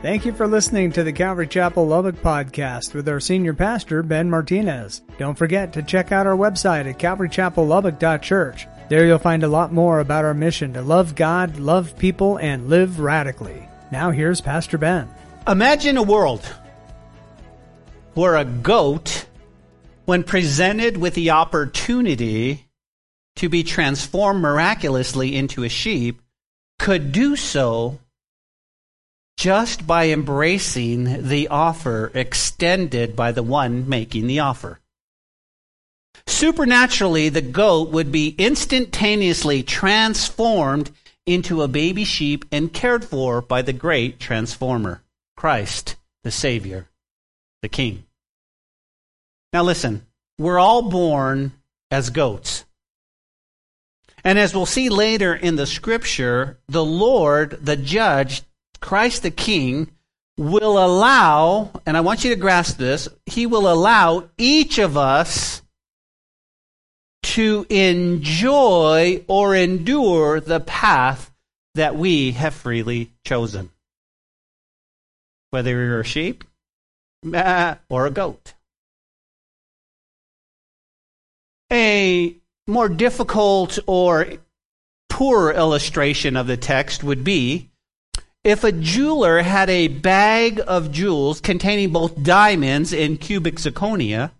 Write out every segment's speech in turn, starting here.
Thank you for listening to the Calvary Chapel Lubbock podcast with our senior pastor, Ben Martinez. Don't forget to check out our website at calvarychapellubbock.church. There you'll find a lot more about our mission to love God, love people, and live radically. Now here's Pastor Ben. Imagine a world where a goat, when presented with the opportunity to be transformed miraculously into a sheep, could do so just by embracing the offer extended by the one making the offer. Supernaturally, the goat would be instantaneously transformed into a baby sheep and cared for by the great transformer, Christ, the Savior, the King. Now listen, we're all born as goats. And as we'll see later in the scripture, the Lord, the judge, Christ the King will allow, and I want you to grasp this, he will allow each of us to enjoy or endure the path that we have freely chosen. Whether you're a sheep or a goat. A more difficult or poor illustration of the text would be if a jeweler had a bag of jewels containing both diamonds and cubic zirconia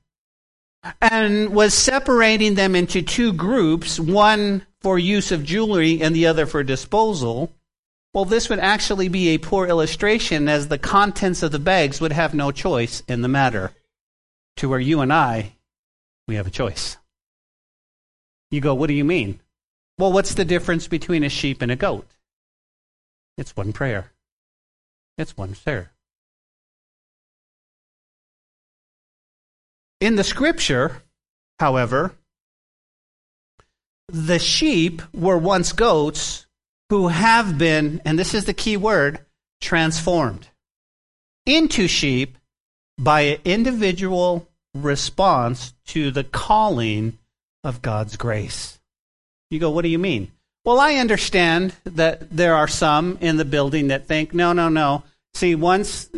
and was separating them into two groups, one for use of jewelry and the other for disposal, well, this would actually be a poor illustration as the contents of the bags would have no choice in the matter. To where you and I, we have a choice. You go, what do you mean? Well, what's the difference between a sheep and a goat? It's one prayer. It's one prayer. In the scripture, however, the sheep were once goats who have been, and this is the key word, transformed into sheep by an individual response to the calling of God's grace. You go, what do you mean? Well, I understand that there are some in the building that think, no, no, no. See, once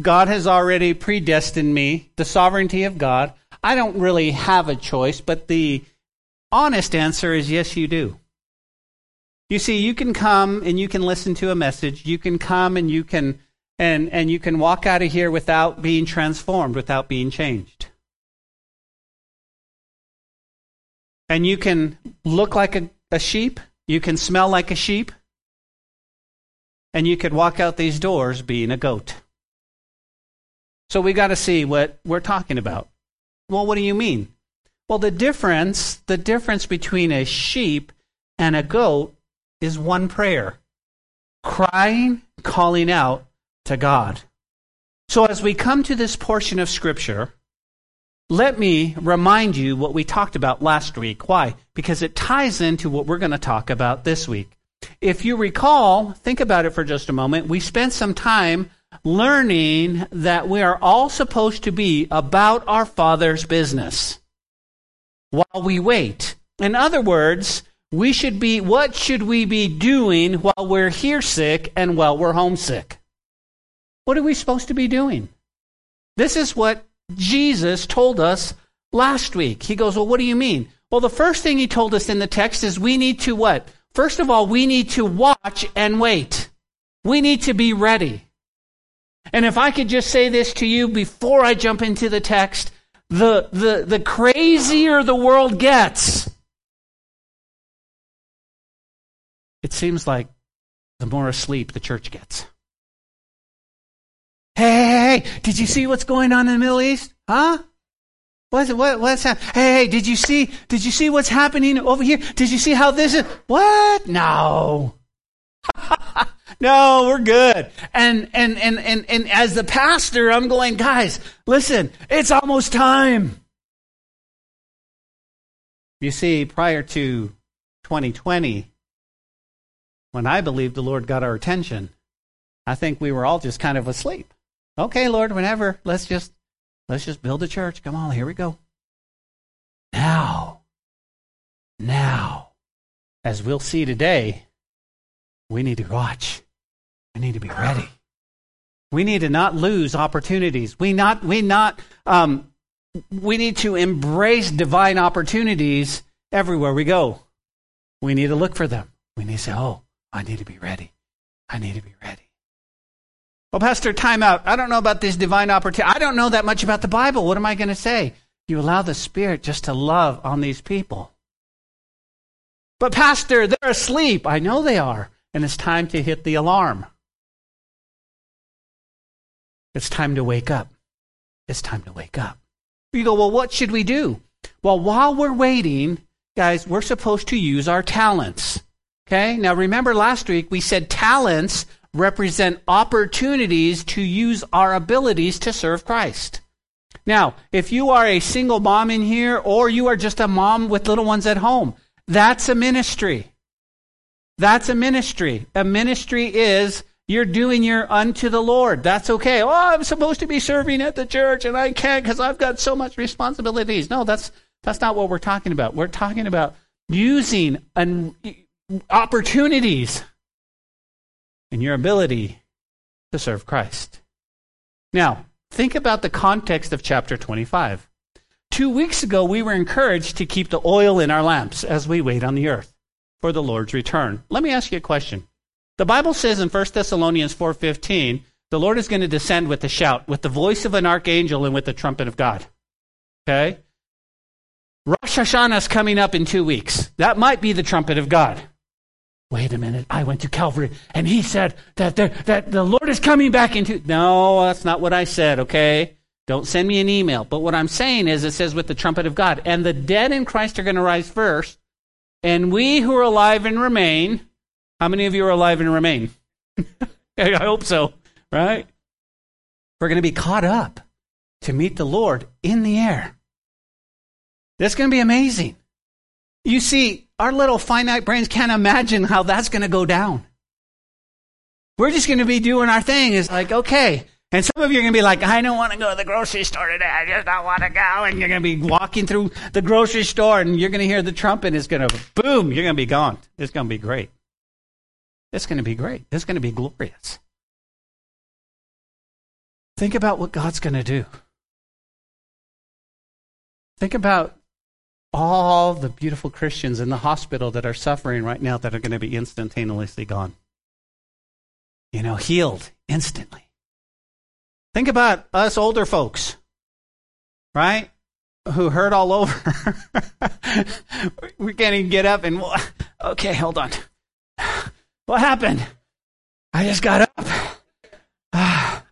God has already predestined me, the sovereignty of God, I don't really have a choice, but the honest answer is yes, you do. You see, you can come and you can listen to a message. You can come and you can and and you can walk out of here without being transformed, without being changed. And you can look like a, a sheep you can smell like a sheep, and you could walk out these doors being a goat. So we got to see what we're talking about. Well, what do you mean? Well, the difference, the difference between a sheep and a goat is one prayer. Crying, calling out to God. So as we come to this portion of scripture, let me remind you what we talked about last week. Why? Because it ties into what we're going to talk about this week. If you recall, think about it for just a moment. We spent some time learning that we are all supposed to be about our Father's business while we wait. In other words, we should be, what should we be doing while we're here sick and while we're homesick? What are we supposed to be doing? This is what Jesus told us last week. He goes, Well, what do you mean? Well, the first thing he told us in the text is we need to what? First of all, we need to watch and wait. We need to be ready. And if I could just say this to you before I jump into the text, the, the, the crazier the world gets, it seems like the more asleep the church gets. Hey, hey, did you see what's going on in the Middle East? Huh? What's, what, what's happening? Hey, hey, did you see, did you see what's happening over here? Did you see how this is? What? No. no, we're good. And, and, and, and, and as the pastor, I'm going, guys, listen, it's almost time. You see, prior to 2020, when I believe the Lord got our attention, I think we were all just kind of asleep. Okay, Lord, whenever, let's just let's just build a church. Come on, here we go. Now, now, as we'll see today, we need to watch. We need to be ready. We need to not lose opportunities. We not we not um, we need to embrace divine opportunities everywhere we go. We need to look for them. We need to say, "Oh, I need to be ready. I need to be ready." Well, Pastor, time out. I don't know about this divine opportunity. I don't know that much about the Bible. What am I going to say? You allow the Spirit just to love on these people. But, Pastor, they're asleep. I know they are. And it's time to hit the alarm. It's time to wake up. It's time to wake up. You go, well, what should we do? Well, while we're waiting, guys, we're supposed to use our talents. Okay? Now, remember last week we said talents represent opportunities to use our abilities to serve Christ. Now, if you are a single mom in here or you are just a mom with little ones at home, that's a ministry. That's a ministry. A ministry is you're doing your unto the Lord. That's okay. Oh, I'm supposed to be serving at the church and I can't because I've got so much responsibilities. No, that's that's not what we're talking about. We're talking about using an, opportunities and your ability to serve Christ. Now, think about the context of chapter 25. Two weeks ago, we were encouraged to keep the oil in our lamps as we wait on the earth for the Lord's return. Let me ask you a question. The Bible says in 1 Thessalonians 4:15, the Lord is going to descend with a shout, with the voice of an archangel and with the trumpet of God. Okay? Rosh Hashanah is coming up in two weeks. That might be the trumpet of God. Wait a minute. I went to Calvary and he said that the, that the Lord is coming back into. No, that's not what I said, okay? Don't send me an email. But what I'm saying is it says with the trumpet of God. And the dead in Christ are going to rise first. And we who are alive and remain. How many of you are alive and remain? I hope so, right? We're going to be caught up to meet the Lord in the air. That's going to be amazing. You see, our little finite brains can't imagine how that's going to go down. We're just going to be doing our thing. It's like, okay. And some of you are going to be like, I don't want to go to the grocery store today. I just don't want to go. And you're going to be walking through the grocery store and you're going to hear the trumpet. It's going to boom. You're going to be gone. It's going to be great. It's going to be great. It's going to be glorious. Think about what God's going to do. Think about all the beautiful Christians in the hospital that are suffering right now that are going to be instantaneously gone. You know, healed instantly. Think about us older folks, right? Who hurt all over. we can't even get up and, okay, hold on. What happened? I just got up.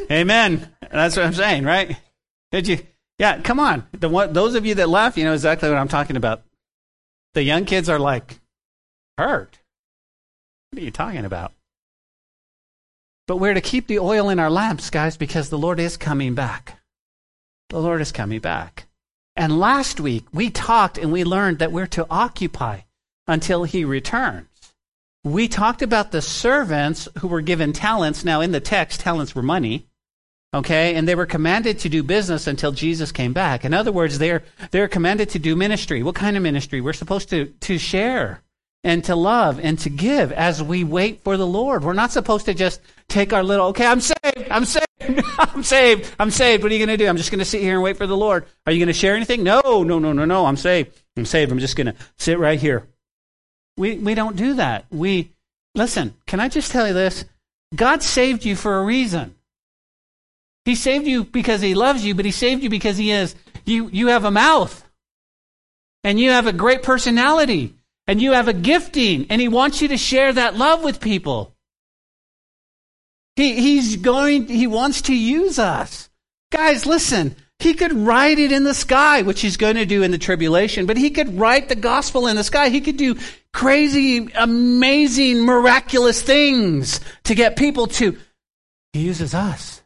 Amen. That's what I'm saying, right? Did you? Yeah, come on. The one, those of you that laugh, you know exactly what I'm talking about. The young kids are like, hurt. What are you talking about? But we're to keep the oil in our lamps, guys, because the Lord is coming back. The Lord is coming back. And last week, we talked and we learned that we're to occupy until he returns. We talked about the servants who were given talents. Now, in the text, talents were money. Okay, and they were commanded to do business until Jesus came back. In other words, they're they're commanded to do ministry. What kind of ministry? We're supposed to to share and to love and to give as we wait for the Lord. We're not supposed to just take our little, okay, I'm saved, I'm saved, I'm saved, I'm saved. What are you going to do? I'm just going to sit here and wait for the Lord. Are you going to share anything? No, no, no, no, no. I'm saved. I'm saved. I'm just going to sit right here. We we don't do that. We listen. Can I just tell you this? God saved you for a reason. He saved you because he loves you, but he saved you because he is you you have a mouth. And you have a great personality. And you have a gifting. And he wants you to share that love with people. He he's going he wants to use us. Guys, listen. He could write it in the sky, which he's going to do in the tribulation, but he could write the gospel in the sky. He could do crazy, amazing, miraculous things to get people to. He uses us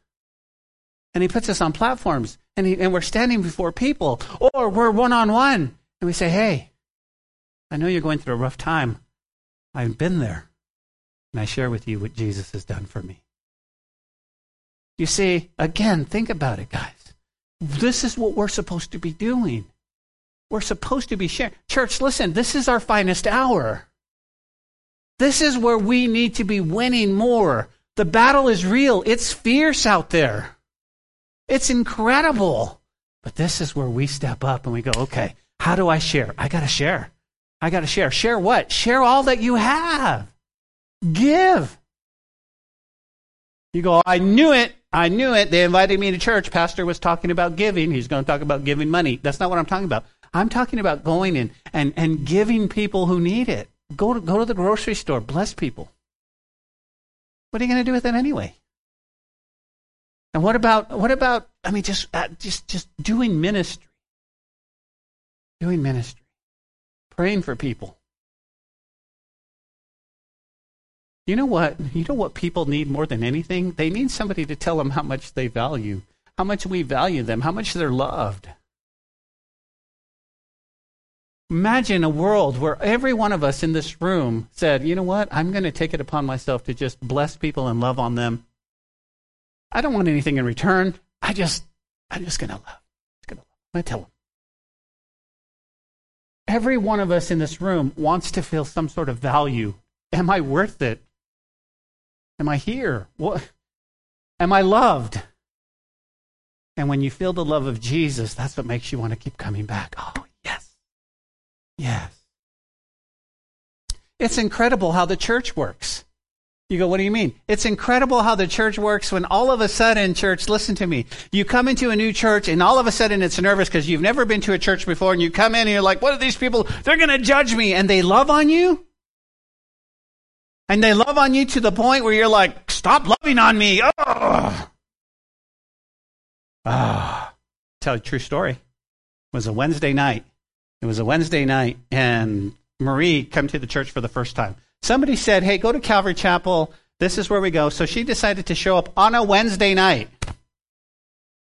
and he puts us on platforms and, he, and we're standing before people or we're one on one and we say, Hey, I know you're going through a rough time. I've been there and I share with you what Jesus has done for me. You see, again, think about it, guys. This is what we're supposed to be doing. We're supposed to be sharing. Church, listen, this is our finest hour. This is where we need to be winning more The battle is real. It's fierce out there. It's incredible. But this is where we step up and we go, okay, how do I share? I got to share. I got to share. Share what? Share all that you have. Give. You go, oh, I knew it. I knew it. They invited me to church. Pastor was talking about giving. He's going to talk about giving money. That's not what I'm talking about. I'm talking about going in and, and giving people who need it. Go to, go to the grocery store. Bless people. What are you going to do with it anyway? And what about what about I mean just uh, just just doing ministry. Doing ministry. Praying for people. You know what? You know what people need more than anything? They need somebody to tell them how much they value, how much we value them, how much they're loved. Imagine a world where every one of us in this room said, you know what? I'm going to take it upon myself to just bless people and love on them. I don't want anything in return. I just, I'm just going to love. I'm going to tell them. Every one of us in this room wants to feel some sort of value. Am I worth it? Am I here? What? Am I loved? And when you feel the love of Jesus, that's what makes you want to keep coming back. Oh, Yes. Yes. It's incredible how the church works. You go, what do you mean? It's incredible how the church works when all of a sudden, church, listen to me. You come into a new church and all of a sudden it's nervous because you've never been to a church before and you come in and you're like, what are these people? They're going to judge me. And they love on you. And they love on you to the point where you're like, stop loving on me. Oh. Ah. Tell a true story. It was a Wednesday night it was a Wednesday night, and Marie come to the church for the first time. Somebody said, "Hey, go to Calvary Chapel. This is where we go." So she decided to show up on a Wednesday night,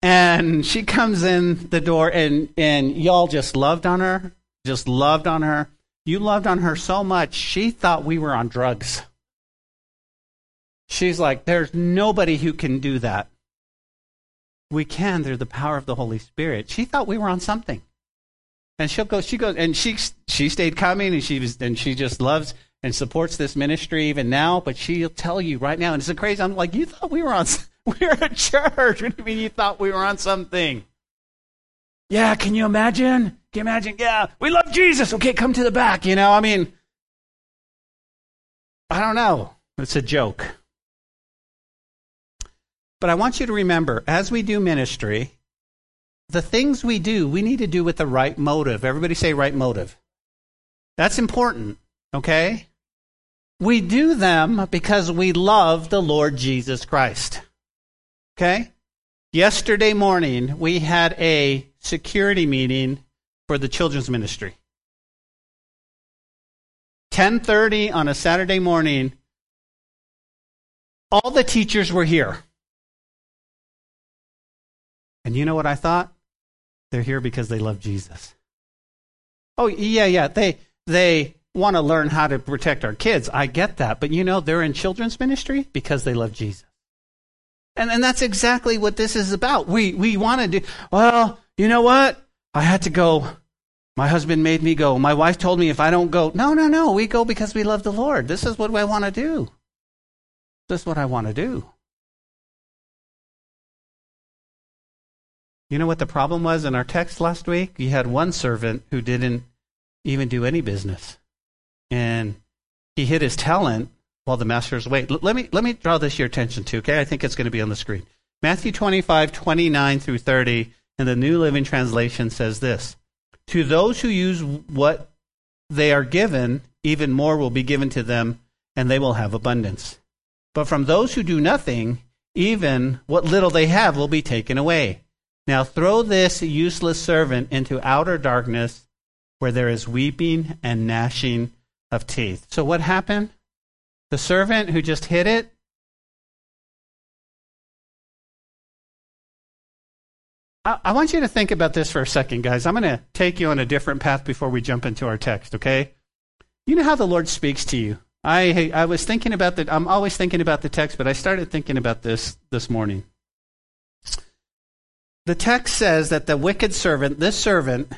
and she comes in the door, and and y'all just loved on her, just loved on her. You loved on her so much, she thought we were on drugs. She's like, "There's nobody who can do that." We can through the power of the Holy Spirit. She thought we were on something and she'll go. She goes, and she she stayed coming, and she was, and she just loves and supports this ministry even now. But she'll tell you right now, and it's crazy. I'm like, you thought we were on, we were at church. What do you mean you thought we were on something? Yeah, can you imagine? Can you imagine? Yeah, we love Jesus. Okay, come to the back. You know, I mean, I don't know. It's a joke. But I want you to remember, as we do ministry, the things we do, we need to do with the right motive. Everybody say right motive. That's important, okay? We do them because we love the Lord Jesus Christ. Okay? Yesterday morning, we had a security meeting for the children's ministry. 10:30 on a Saturday morning, all the teachers were here. And you know what I thought? They're here because they love Jesus. Oh, yeah, yeah. They they want to learn how to protect our kids. I get that. But you know, they're in children's ministry because they love Jesus. And and that's exactly what this is about. We we want to do well, you know what? I had to go. My husband made me go. My wife told me if I don't go, no, no, no. We go because we love the Lord. This is what I want to do. This is what I want to do. You know what the problem was in our text last week? You had one servant who didn't even do any business. And he hid his talent while the master's wait. L- let me let me draw this your attention to, okay? I think it's going to be on the screen. Matthew 25, 29 through 30 in the New Living Translation says this To those who use what they are given, even more will be given to them, and they will have abundance. But from those who do nothing, even what little they have will be taken away. Now throw this useless servant into outer darkness where there is weeping and gnashing of teeth. So what happened? The servant who just hid it I, want you to think about this for a second, guys. I'm going to take you on a different path before we jump into our text, okay? You know how the Lord speaks to you. I I was thinking about that. I'm always thinking about the text, but I started thinking about this this morning the text says that the wicked servant, this servant,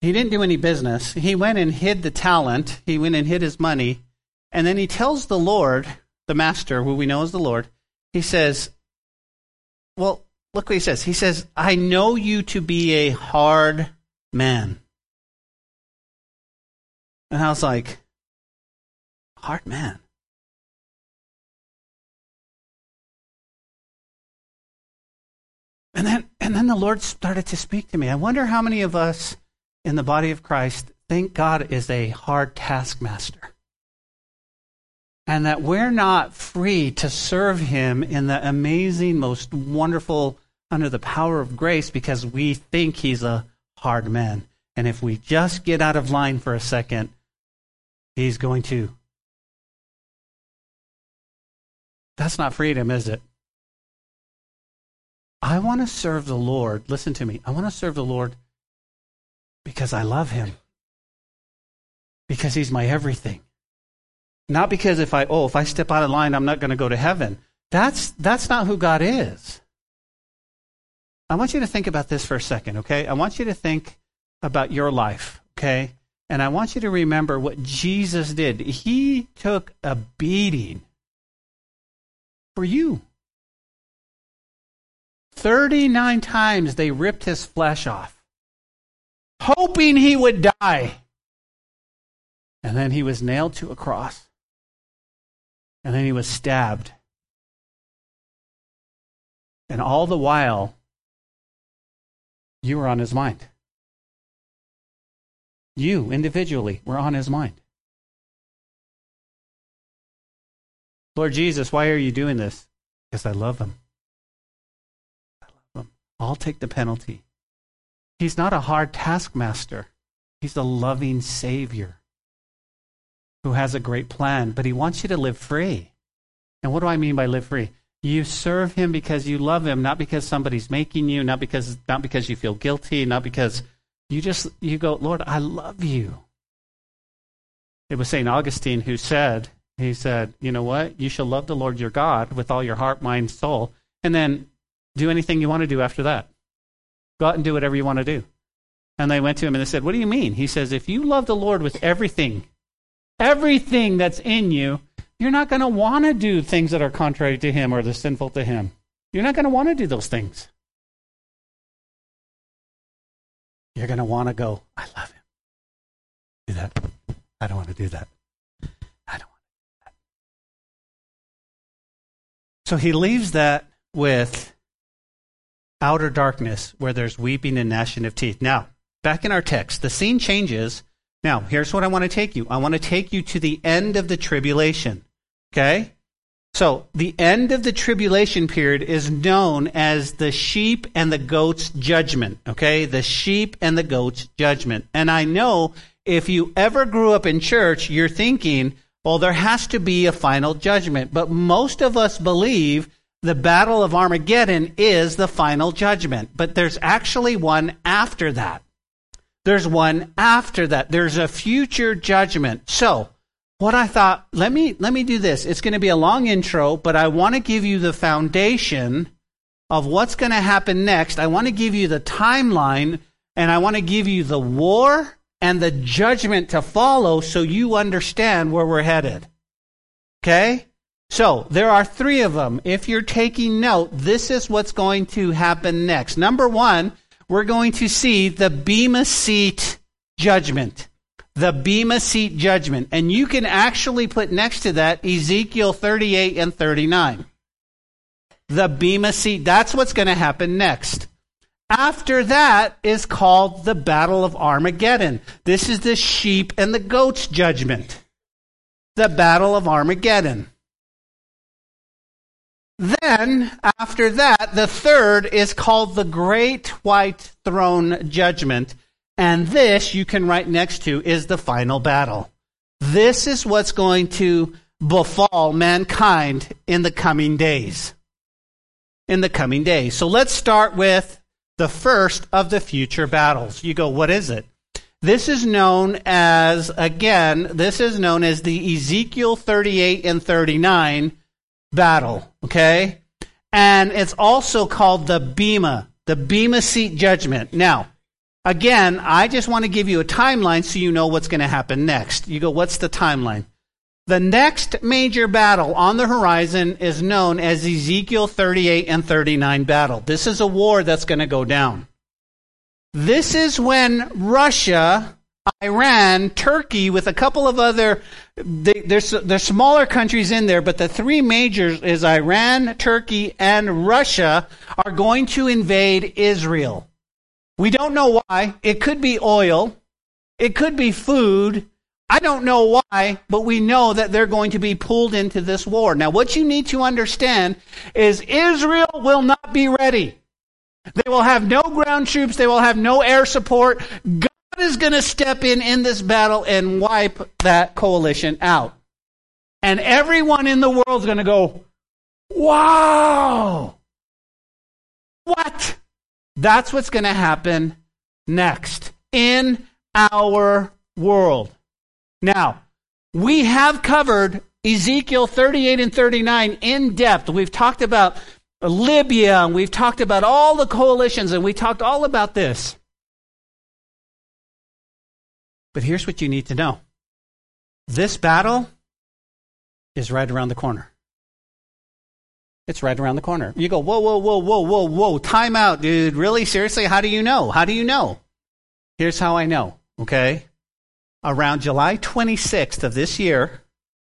he didn't do any business. He went and hid the talent, he went and hid his money, and then he tells the Lord, the master, who we know as the Lord, he says, well, look what he says. He says, I know you to be a hard man. And I was like, hard man. And then, and then the Lord started to speak to me. I wonder how many of us in the body of Christ think God is a hard taskmaster. And that we're not free to serve Him in the amazing, most wonderful, under the power of grace because we think He's a hard man. And if we just get out of line for a second, He's going to. That's not freedom, is it? I want to serve the Lord. Listen to me. I want to serve the Lord because I love him. Because he's my everything. Not because if I oh, if I step out of line, I'm not going to go to heaven. That's that's not who God is. I want you to think about this for a second, okay? I want you to think about your life, okay? And I want you to remember what Jesus did. He took a beating for you. 39 times they ripped his flesh off, hoping he would die. And then he was nailed to a cross. And then he was stabbed. And all the while, you were on his mind. You individually were on his mind. Lord Jesus, why are you doing this? Because I love him. I'll take the penalty. He's not a hard taskmaster. He's a loving Savior who has a great plan, but He wants you to live free. And what do I mean by live free? You serve Him because you love Him, not because somebody's making you, not because, not because you feel guilty, not because you just, you go, Lord, I love you. It was St. Augustine who said, he said, you know what? You shall love the Lord your God with all your heart, mind, soul. And then do anything you want to do after that. Go out and do whatever you want to do. And they went to him and they said, What do you mean? He says, If you love the Lord with everything, everything that's in you, you're not going to want to do things that are contrary to him or the sinful to him. You're not going to want to do those things. You're going to want to go, I love him. Do that. I don't want to do that. I don't want to do that. So he leaves that with outer darkness where there's weeping and gnashing of teeth. Now, back in our text, the scene changes. Now, here's what I want to take you I want to take you to the end of the tribulation. Okay? So, the end of the tribulation period is known as the sheep and the goats judgment. Okay? The sheep and the goats judgment. And I know if you ever grew up in church, you're thinking, well, there has to be a final judgment. But most of us believe the battle of Armageddon is the final judgment, but there's actually one after that. There's one after that. There's a future judgment. So, what I thought, let me let me do this. It's going to be a long intro, but I want to give you the foundation of what's going to happen next. I want to give you the timeline and I want to give you the war and the judgment to follow so you understand where we're headed. Okay? So, there are three of them. If you're taking note, this is what's going to happen next. Number one, we're going to see the Bema Seat judgment. The Bema Seat judgment. And you can actually put next to that Ezekiel 38 and 39. The Bema Seat. That's what's going to happen next. After that is called the Battle of Armageddon. This is the sheep and the goats judgment. The Battle of Armageddon. Then, after that, the third is called the Great White Throne Judgment. And this, you can write next to, is the final battle. This is what's going to befall mankind in the coming days. In the coming days. So let's start with the first of the future battles. You go, what is it? This is known as, again, this is known as the Ezekiel 38 and 39 battle, okay? And it's also called the Bema, the Bema seat judgment. Now, again, I just want to give you a timeline so you know what's going to happen next. You go, what's the timeline? The next major battle on the horizon is known as Ezekiel 38 and 39 battle. This is a war that's going to go down. This is when Russia, Iran, Turkey, with a couple of other, there's, there's smaller countries in there, but the three majors is Iran, Turkey, and Russia are going to invade Israel. We don't know why. It could be oil. It could be food. I don't know why, but we know that they're going to be pulled into this war. Now, what you need to understand is Israel will not be ready. They will have no ground troops. They will have no air support. Is going to step in in this battle and wipe that coalition out. And everyone in the world is going to go, wow! What? That's what's going to happen next in our world. Now, we have covered Ezekiel 38 and 39 in depth. We've talked about Libya, and we've talked about all the coalitions, and we talked all about this. But here's what you need to know this battle is right around the corner. It's right around the corner. You go, whoa, whoa, whoa, whoa, whoa, whoa, time out, dude. Really? Seriously? How do you know? How do you know? Here's how I know, okay? Around July 26th of this year,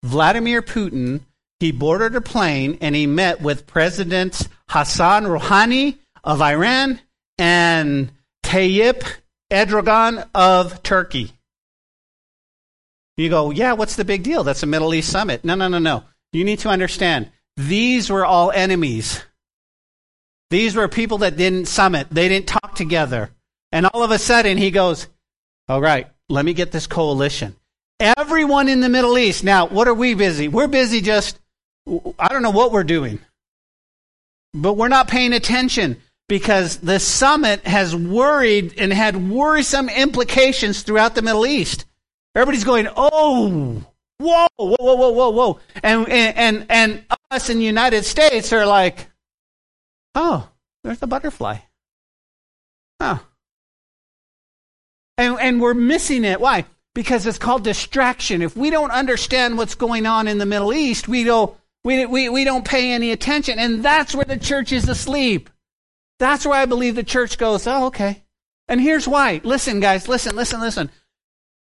Vladimir Putin, he boarded a plane and he met with President Hassan Rouhani of Iran and Tayyip Erdogan of Turkey. You go, yeah, what's the big deal? That's a Middle East summit. No, no, no, no. You need to understand, these were all enemies. These were people that didn't summit. They didn't talk together. And all of a sudden, he goes, all right, let me get this coalition. Everyone in the Middle East. Now, what are we busy? We're busy just, I don't know what we're doing. But we're not paying attention because the summit has worried and had worrisome implications throughout the Middle East. Everybody's going, oh, whoa, whoa, whoa, whoa, whoa, whoa. And, and, and us in the United States are like, oh, there's a butterfly. Oh. And, and we're missing it. Why? Because it's called distraction. If we don't understand what's going on in the Middle East, we don't, we, we, we don't pay any attention. And that's where the church is asleep. That's where I believe the church goes, oh, okay. And here's why. Listen, guys, listen, listen, listen.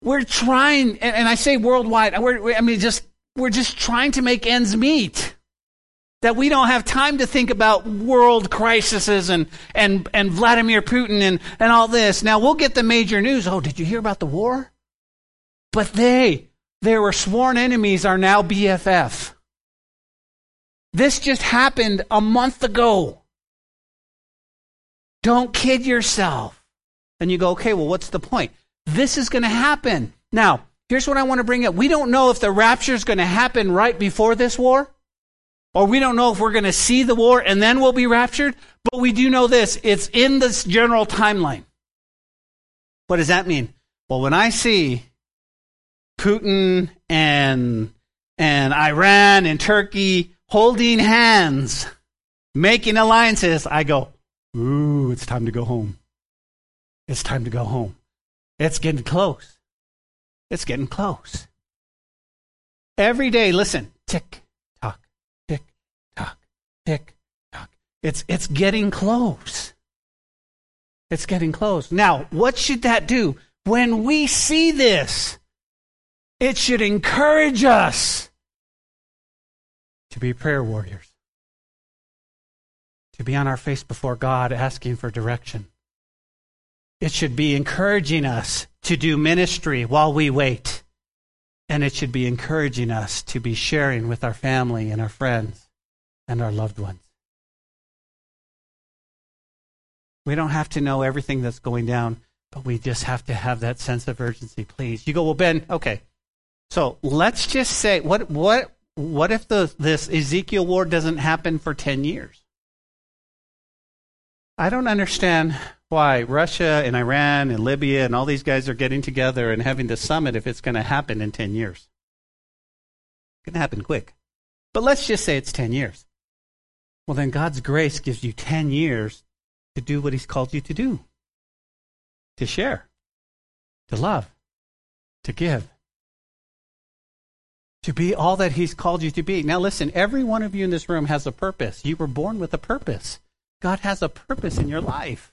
We're trying, and, and I say worldwide, we're, I mean, just, we're just trying to make ends meet. That we don't have time to think about world crises and, and, and Vladimir Putin and, and all this. Now we'll get the major news. Oh, did you hear about the war? But they, they were sworn enemies, are now BFF. This just happened a month ago. Don't kid yourself. And you go, okay, well, what's the point? This is going to happen. Now, here's what I want to bring up. We don't know if the rapture is going to happen right before this war, or we don't know if we're going to see the war and then we'll be raptured, but we do know this. It's in this general timeline. What does that mean? Well, when I see Putin and, and Iran and Turkey holding hands, making alliances, I go, ooh, it's time to go home. It's time to go home. It's getting close. It's getting close. Every day, listen, tick, tock, tick, tock, tick, tock. It's, it's getting close. It's getting close. Now, what should that do? When we see this, it should encourage us to be prayer warriors, to be on our face before God asking for direction. It should be encouraging us to do ministry while we wait. And it should be encouraging us to be sharing with our family and our friends and our loved ones. We don't have to know everything that's going down, but we just have to have that sense of urgency, please. You go, well, Ben, okay. So let's just say, what, what, what if the, this Ezekiel war doesn't happen for 10 years? I don't understand why Russia and Iran and Libya and all these guys are getting together and having the summit if it's going to happen in 10 years. It's going to happen quick. But let's just say it's 10 years. Well, then God's grace gives you 10 years to do what He's called you to do to share, to love, to give. To be all that He's called you to be. Now, listen, every one of you in this room has a purpose. You were born with a purpose. God has a purpose in your life.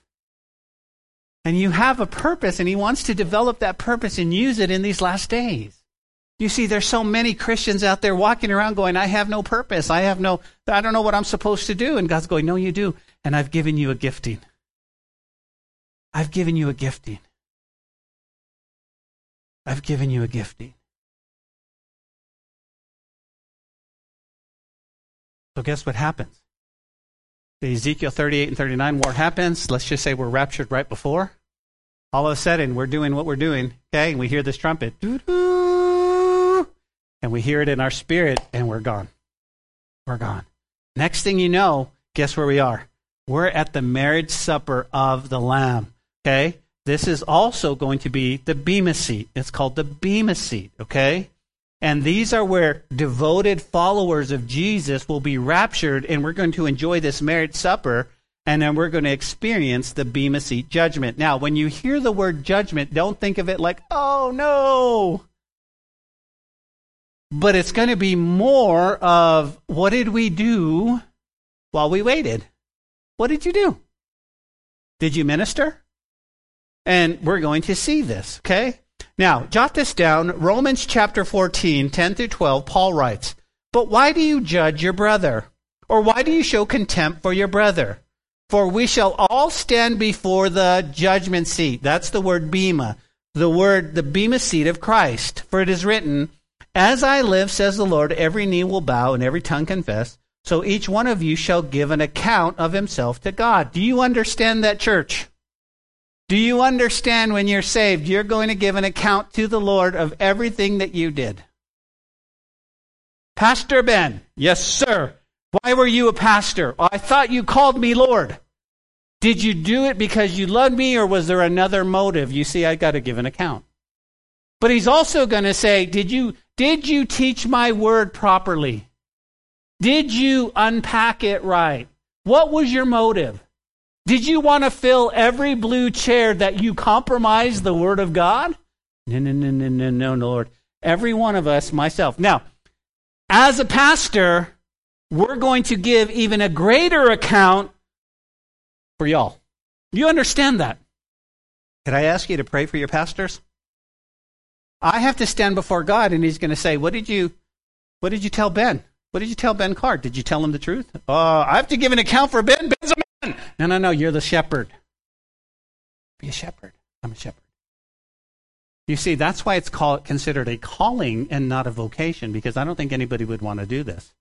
And you have a purpose, and He wants to develop that purpose and use it in these last days. You see, there's so many Christians out there walking around going, I have no purpose. I have no, I don't know what I'm supposed to do. And God's going, No, you do. And I've given you a gifting. I've given you a gifting. I've given you a gifting. So, guess what happens? The Ezekiel 38 and 39 war happens. Let's just say we're raptured right before. All of a sudden, we're doing what we're doing, okay? And we hear this trumpet. Doo-doo, and we hear it in our spirit, and we're gone. We're gone. Next thing you know, guess where we are? We're at the marriage supper of the Lamb, okay? This is also going to be the Bema seat. It's called the Bema seat, okay? And these are where devoted followers of Jesus will be raptured, and we're going to enjoy this marriage supper, and then we're going to experience the Bema Seat judgment. Now, when you hear the word judgment, don't think of it like, oh no. But it's going to be more of what did we do while we waited? What did you do? Did you minister? And we're going to see this, okay? Now, jot this down. Romans chapter 14, 10 through 12, Paul writes, But why do you judge your brother? Or why do you show contempt for your brother? For we shall all stand before the judgment seat. That's the word bema. The word, the bema seat of Christ. For it is written, As I live, says the Lord, every knee will bow and every tongue confess. So each one of you shall give an account of himself to God. Do you understand that, church? Do you understand when you're saved, you're going to give an account to the Lord of everything that you did? Pastor Ben, yes, sir. Why were you a pastor? Oh, I thought you called me Lord. Did you do it because you loved me or was there another motive? You see, I got to give an account. But he's also going to say, did you, did you teach my word properly? Did you unpack it right? What was your motive? Did you want to fill every blue chair that you compromise the Word of God? No, no, no, no, no, no, Lord. Every one of us, myself. Now, as a pastor, we're going to give even a greater account for y'all. You understand that? Can I ask you to pray for your pastors? I have to stand before God and he's going to say, "What did you what did you tell Ben? What did you tell Ben Clark? Did you tell him the truth?" Uh, I have to give an account for Ben. Ben's a no, no, no, you're the shepherd. Be a shepherd. I'm a shepherd. You see, that's why it's called, considered a calling and not a vocation, because I don't think anybody would want to do this.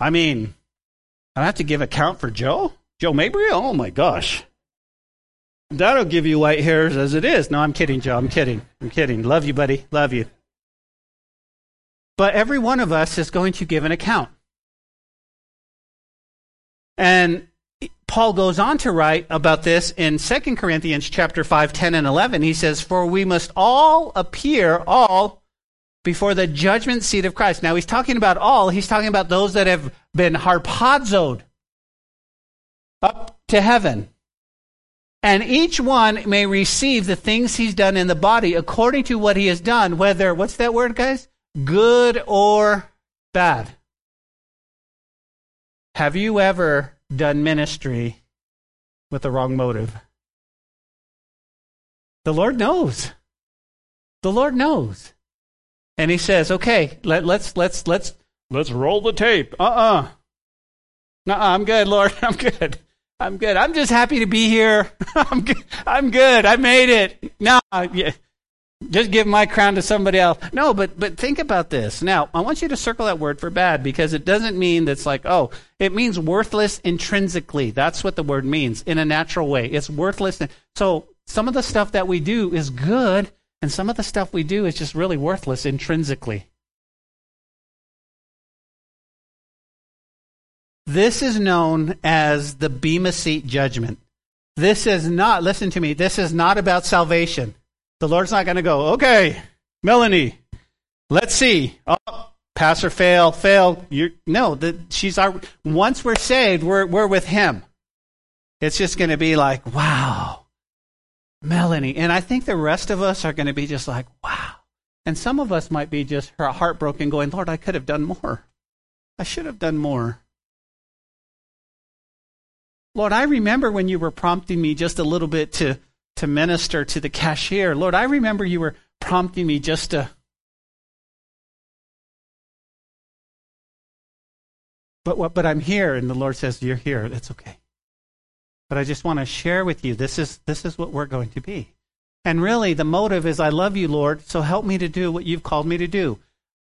I mean, I have to give account for Joe? Joe Mabry? Oh my gosh. That'll give you white hairs as it is. No, I'm kidding, Joe. I'm kidding. I'm kidding. Love you, buddy. Love you. But every one of us is going to give an account. And Paul goes on to write about this in 2 Corinthians chapter 5, 10 and 11. He says, For we must all appear, all, before the judgment seat of Christ. Now he's talking about all, he's talking about those that have been harpazoed up to heaven. And each one may receive the things he's done in the body according to what he has done, whether, what's that word, guys? Good or bad. Have you ever done ministry with the wrong motive? The Lord knows. The Lord knows. And he says, "Okay, let, let's let's let's let's roll the tape." Uh-uh. No, I'm good, Lord. I'm good. I'm good. I'm just happy to be here. I'm good. I'm good. I made it. No, yeah just give my crown to somebody else. No, but but think about this. Now, I want you to circle that word for bad because it doesn't mean that's like, oh, it means worthless intrinsically. That's what the word means in a natural way. It's worthless. So some of the stuff that we do is good, and some of the stuff we do is just really worthless intrinsically. This is known as the Bema Seat judgment. This is not, listen to me, this is not about salvation. The Lord's not going to go, okay, Melanie, let's see. Oh, pass or fail, fail. You're, no, the, she's our, once we're saved, we're, we're with Him. It's just going to be like, wow, Melanie. And I think the rest of us are going to be just like, wow, And some of us might be just heartbroken, going, Lord, I could have done more. I should have done more. Lord, I remember when you were prompting me just a little bit to, to minister to the cashier. Lord, I remember you were prompting me just to. But what? But I'm here, and the Lord says, "You're here. It's okay." But I just want to share with you. This is this is what we're going to be. And really, the motive is, I love you, Lord. So help me to do what you've called me to do.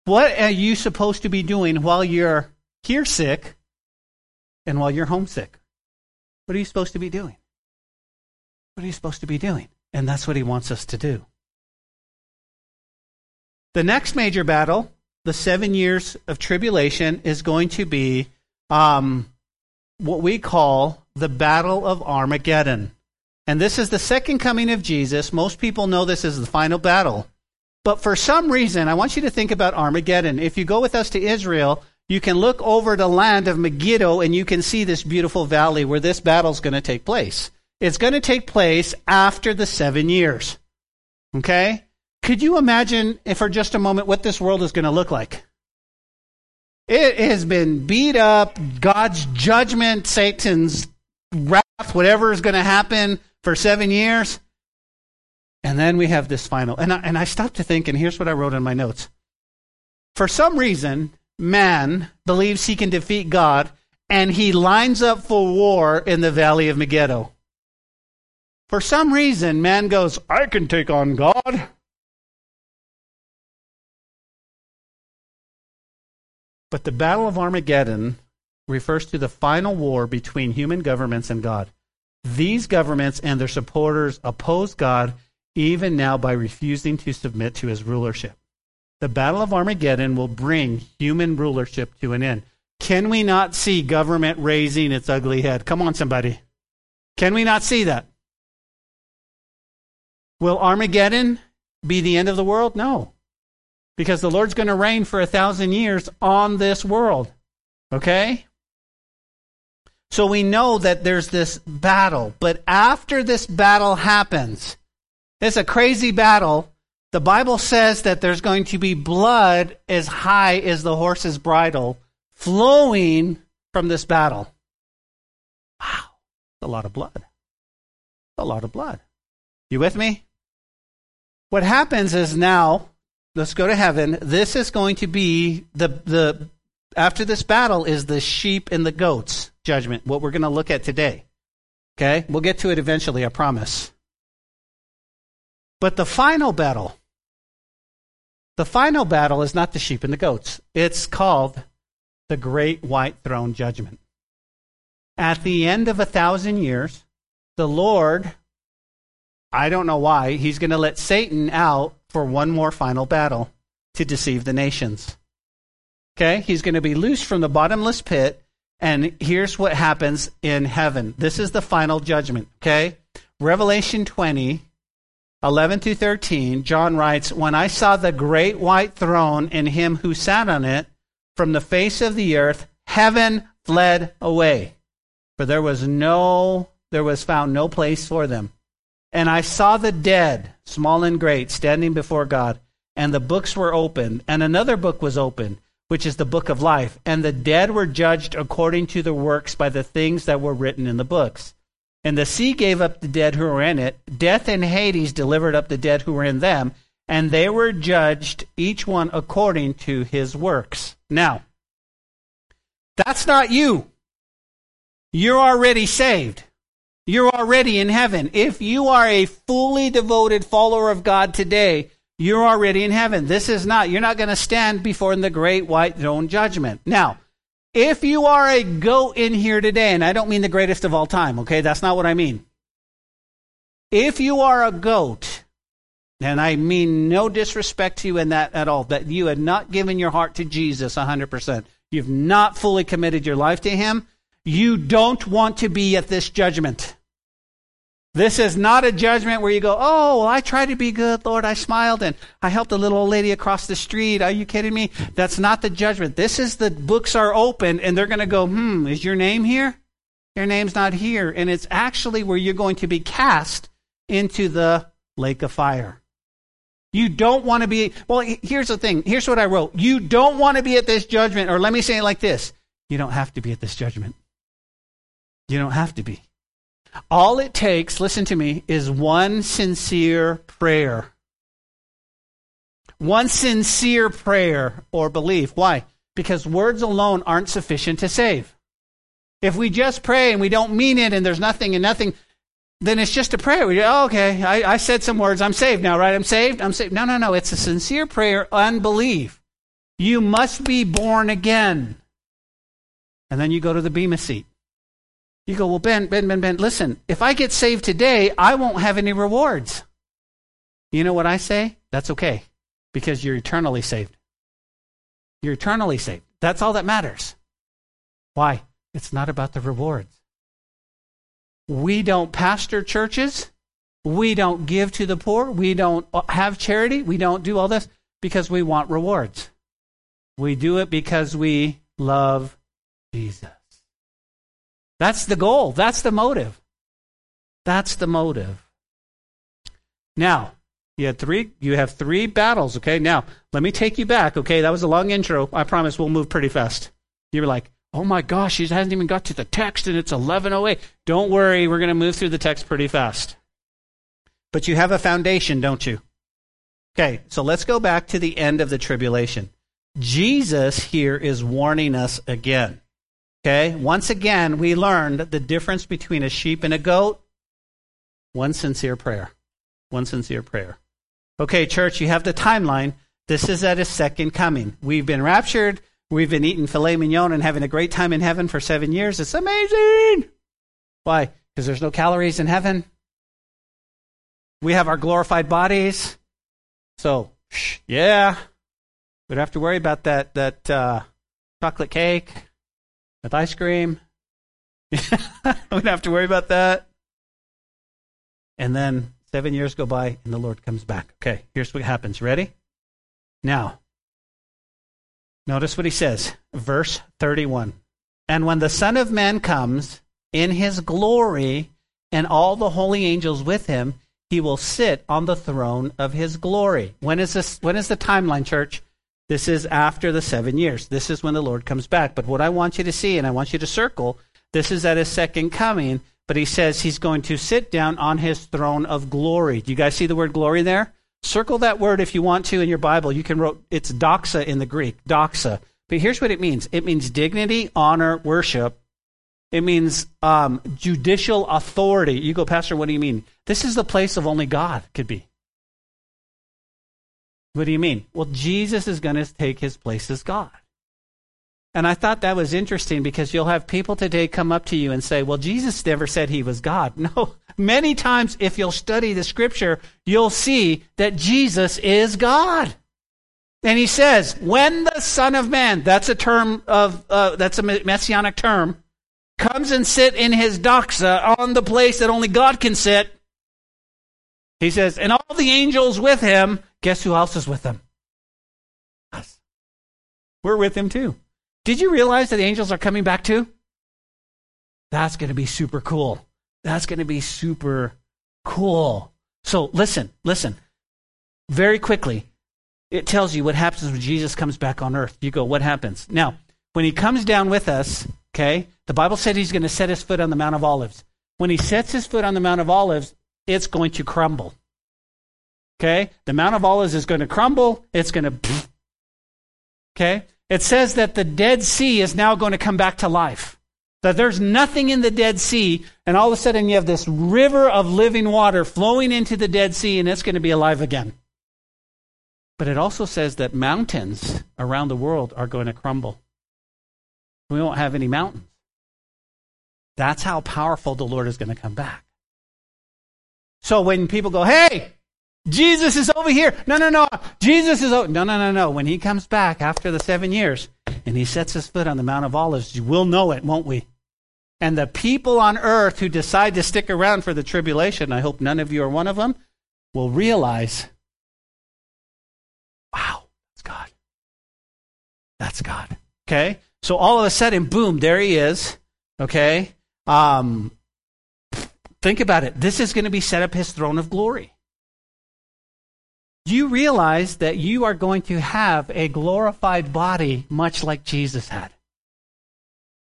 What are you supposed to be doing while you're here sick, and while you're homesick? What are you supposed to be doing? What are you supposed to be doing? And that's what he wants us to do. The next major battle, the seven years of tribulation, is going to be um, what we call the Battle of Armageddon. And this is the second coming of Jesus. Most people know this as the final battle. But for some reason, I want you to think about Armageddon. If you go with us to Israel, you can look over the land of Megiddo and you can see this beautiful valley where this battle is going to take place. It's going to take place after the seven years. Okay? Could you imagine for just a moment what this world is going to look like? It has been beat up, God's judgment, Satan's wrath, whatever is going to happen for seven years. And then we have this final. And I, and I stopped to think, and here's what I wrote in my notes. For some reason, man believes he can defeat God, and he lines up for war in the valley of Megiddo. For some reason, man goes, I can take on God. But the Battle of Armageddon refers to the final war between human governments and God. These governments and their supporters oppose God even now by refusing to submit to his rulership. The Battle of Armageddon will bring human rulership to an end. Can we not see government raising its ugly head? Come on, somebody. Can we not see that? Will Armageddon be the end of the world? No because the Lord's going to reign for a thousand years on this world. Okay? So we know that there's this battle, but after this battle happens, it's a crazy battle. The Bible says that there's going to be blood as high as the horse's bridle flowing from this battle. Wow, a lot of blood. A lot of blood. You with me? What happens is now let's go to heaven. This is going to be the the after this battle is the sheep and the goats judgment. What we're going to look at today. Okay, we'll get to it eventually. I promise. But the final battle, the final battle is not the sheep and the goats. It's called the Great White Throne Judgment. At the end of a thousand years, the Lord, I don't know why, he's going to let Satan out for one more final battle to deceive the nations. Okay? He's going to be loosed from the bottomless pit, and here's what happens in heaven. This is the final judgment. Okay? Revelation 20, 11 through 13, John writes, When I saw the great white throne and him who sat on it, from the face of the earth, heaven fled away. For there was no, there was found no place for them. And I saw the dead, small and great, standing before God, and the books were opened, and another book was opened, which is the book of life. And the dead were judged according to their works by the things that were written in the books. And the sea gave up the dead who were in it. Death and Hades delivered up the dead who were in them, and they were judged, each one according to his works. Now, that's not you. You're already saved. You're already in heaven. If you are a fully devoted follower of God today, you're already in heaven. This is not, you're not going to stand before the great white throne judgment. Now, if you are a goat in here today, and I don't mean the greatest of all time, okay? That's not what I mean. If you are a goat, and I mean no disrespect to you in that at all, that you had not given your heart to Jesus 100%, you've not fully committed your life to Him, you don't want to be at this judgment. This is not a judgment where you go, oh, well, I tried to be good, Lord. I smiled and I helped a little old lady across the street. Are you kidding me? That's not the judgment. This is the books are open and they're going to go, hmm, is your name here? Your name's not here. And it's actually where you're going to be cast into the lake of fire. You don't want to be, well, here's the thing. Here's what I wrote. You don't want to be at this judgment, or let me say it like this. You don't have to be at this judgment. You don't have to be. All it takes, listen to me, is one sincere prayer. One sincere prayer or belief. Why? Because words alone aren't sufficient to save. If we just pray and we don't mean it and there's nothing and nothing, then it's just a prayer. We, oh, okay, I, I said some words. I'm saved now, right? I'm saved. I'm saved. No, no, no. It's a sincere prayer, unbelief. You must be born again. And then you go to the Bema seat. You go, well, Ben, Ben, Ben, Ben, listen, if I get saved today, I won't have any rewards. You know what I say? That's okay, because you're eternally saved. You're eternally saved. That's all that matters. Why? It's not about the rewards. We don't pastor churches. We don't give to the poor. We don't uh, have charity. We don't do all this because we want rewards. We do it because we love Jesus. That's the goal. That's the motive. That's the motive. Now, you had three you have three battles, okay? Now, let me take you back, okay? That was a long intro. I promise we'll move pretty fast. You were like, "Oh my gosh, she hasn't even got to the text and it's 11:08." Don't worry, we're going to move through the text pretty fast. But you have a foundation, don't you? Okay, so let's go back to the end of the tribulation. Jesus here is warning us again. Okay, once again, we learned the difference between a sheep and a goat. One sincere prayer. One sincere prayer. Okay, church, you have the timeline. This is at his second coming. We've been raptured. We've been eating filet mignon and having a great time in heaven for seven years. It's amazing. Why? Because there's no calories in heaven. We have our glorified bodies. So, yeah, we don't have to worry about that that uh, chocolate cake with ice cream. we don't have to worry about that. And then seven years go by and the Lord comes back. Okay, here's what happens. Ready? Now, notice what he says. Verse 31. And when the Son of Man comes in his glory and all the holy angels with him, he will sit on the throne of his glory. When is this when is the timeline, church? This is after the seven years. This is when the Lord comes back. But what I want you to see, and I want you to circle, this is at his second coming, but he says he's going to sit down on his throne of glory. Do you guys see the word glory there? Circle that word if you want to in your Bible. You can wrote it's doxa in the Greek, doxa. But here's what it means. It means dignity, honor, worship. It means um, judicial authority. You go, Pastor, what do you mean? This is the place of only God could be. What do you mean? Well, Jesus is going to take his place as God. And I thought that was interesting because you'll have people today come up to you and say, well, Jesus never said he was God. No, many times if you'll study the scripture, you'll see that Jesus is God. And he says, when the Son of Man, that's a term of, uh, that's a messianic term, comes and sit in his doxa on the place that only God can sit, he says, and all the angels with him, Guess who else is with them? Us. We're with him too. Did you realize that the angels are coming back too? That's going to be super cool. That's going to be super cool. So listen, listen. Very quickly, it tells you what happens when Jesus comes back on earth. You go, what happens? Now, when he comes down with us, okay, the Bible said he's going to set his foot on the Mount of Olives. When he sets his foot on the Mount of Olives, it's going to crumble. Okay? The Mount of Olives is going to crumble. It's going to. Okay? It says that the Dead Sea is now going to come back to life. That there's nothing in the Dead Sea, and all of a sudden you have this river of living water flowing into the Dead Sea, and it's going to be alive again. But it also says that mountains around the world are going to crumble. We won't have any mountains. That's how powerful the Lord is going to come back. So when people go, hey, Jesus is over here. No, no, no. Jesus is over. No, no, no, no. When he comes back after the seven years and he sets his foot on the Mount of Olives, we'll know it, won't we? And the people on earth who decide to stick around for the tribulation, I hope none of you are one of them, will realize, wow, that's God. That's God. Okay? So all of a sudden, boom, there he is. Okay? Um, think about it. This is going to be set up his throne of glory. You realize that you are going to have a glorified body much like Jesus had.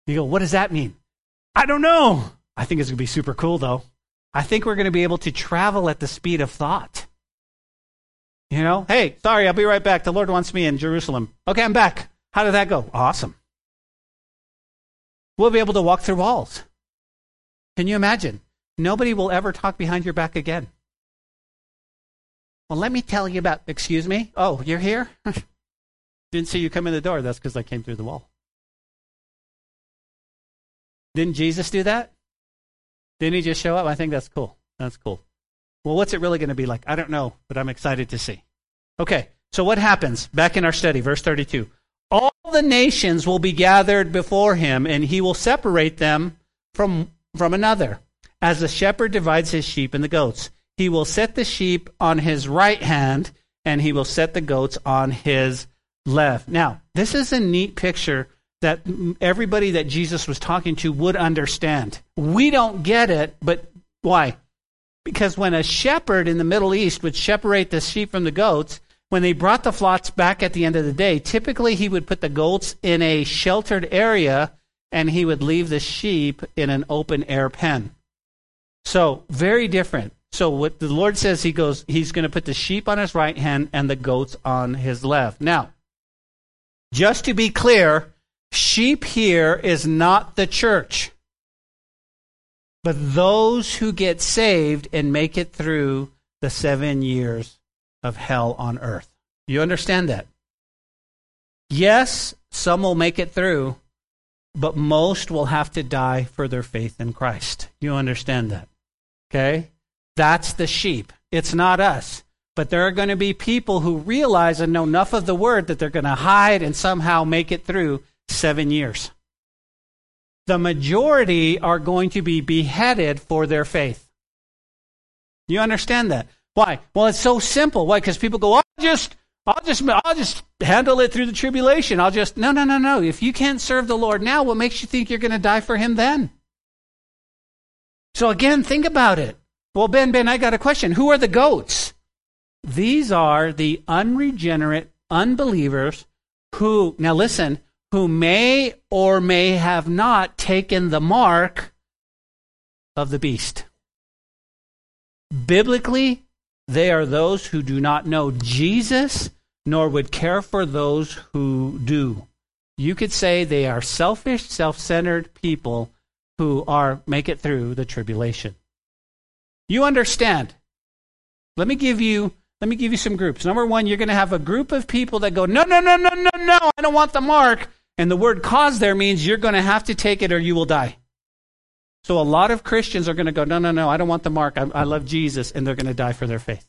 You go, what does that mean? I don't know. I think it's going to be super cool, though. I think we're going to be able to travel at the speed of thought. You know, hey, sorry, I'll be right back. The Lord wants me in Jerusalem. Okay, I'm back. How did that go? Awesome. We'll be able to walk through walls. Can you imagine? Nobody will ever talk behind your back again. Well, let me tell you about, excuse me? Oh, you're here? Didn't see you come in the door. That's because I came through the wall. Didn't Jesus do that? Didn't he just show up? I think that's cool. That's cool. Well, what's it really going to be like? I don't know, but I'm excited to see. Okay, so what happens? Back in our study, verse 32. All the nations will be gathered before him, and he will separate them from, from another, as the shepherd divides his sheep and the goats. He will set the sheep on his right hand, and he will set the goats on his left. Now, this is a neat picture that everybody that Jesus was talking to would understand. We don't get it, but why? Because when a shepherd in the Middle East would separate the sheep from the goats, when they brought the flocks back at the end of the day, typically he would put the goats in a sheltered area and he would leave the sheep in an open air pen. So, very different. So, what the Lord says, he goes, he's going to put the sheep on his right hand and the goats on his left. Now, just to be clear, Sheep here is not the church, but those who get saved and make it through the seven years of hell on earth. You understand that? Yes, some will make it through, but most will have to die for their faith in Christ. You understand that? Okay? That's the sheep. It's not us. But there are going to be people who realize and know enough of the word that they're going to hide and somehow make it through seven years. The majority are going to be beheaded for their faith. You understand that? Why? Well, it's so simple. Why? Because people go, I'll just, I'll just, I'll just handle it through the tribulation. I'll just, no, no, no, no. If you can't serve the Lord now, what makes you think you're going to die for Him then? So again, think about it. Well, Ben, Ben, I got a question. Who are the goats? These are the unregenerate unbelievers who, now listen, who may or may have not taken the mark of the beast. Biblically, they are those who do not know Jesus nor would care for those who do. You could say they are selfish, self-centered people who are make it through the tribulation. You understand? Let me give you let me give you some groups. Number 1, you're going to have a group of people that go, "No, no, no, no, no, no, I don't want the mark." And the word cause there means you're going to have to take it or you will die. So a lot of Christians are going to go, no, no, no, I don't want the mark. I, I love Jesus. And they're going to die for their faith.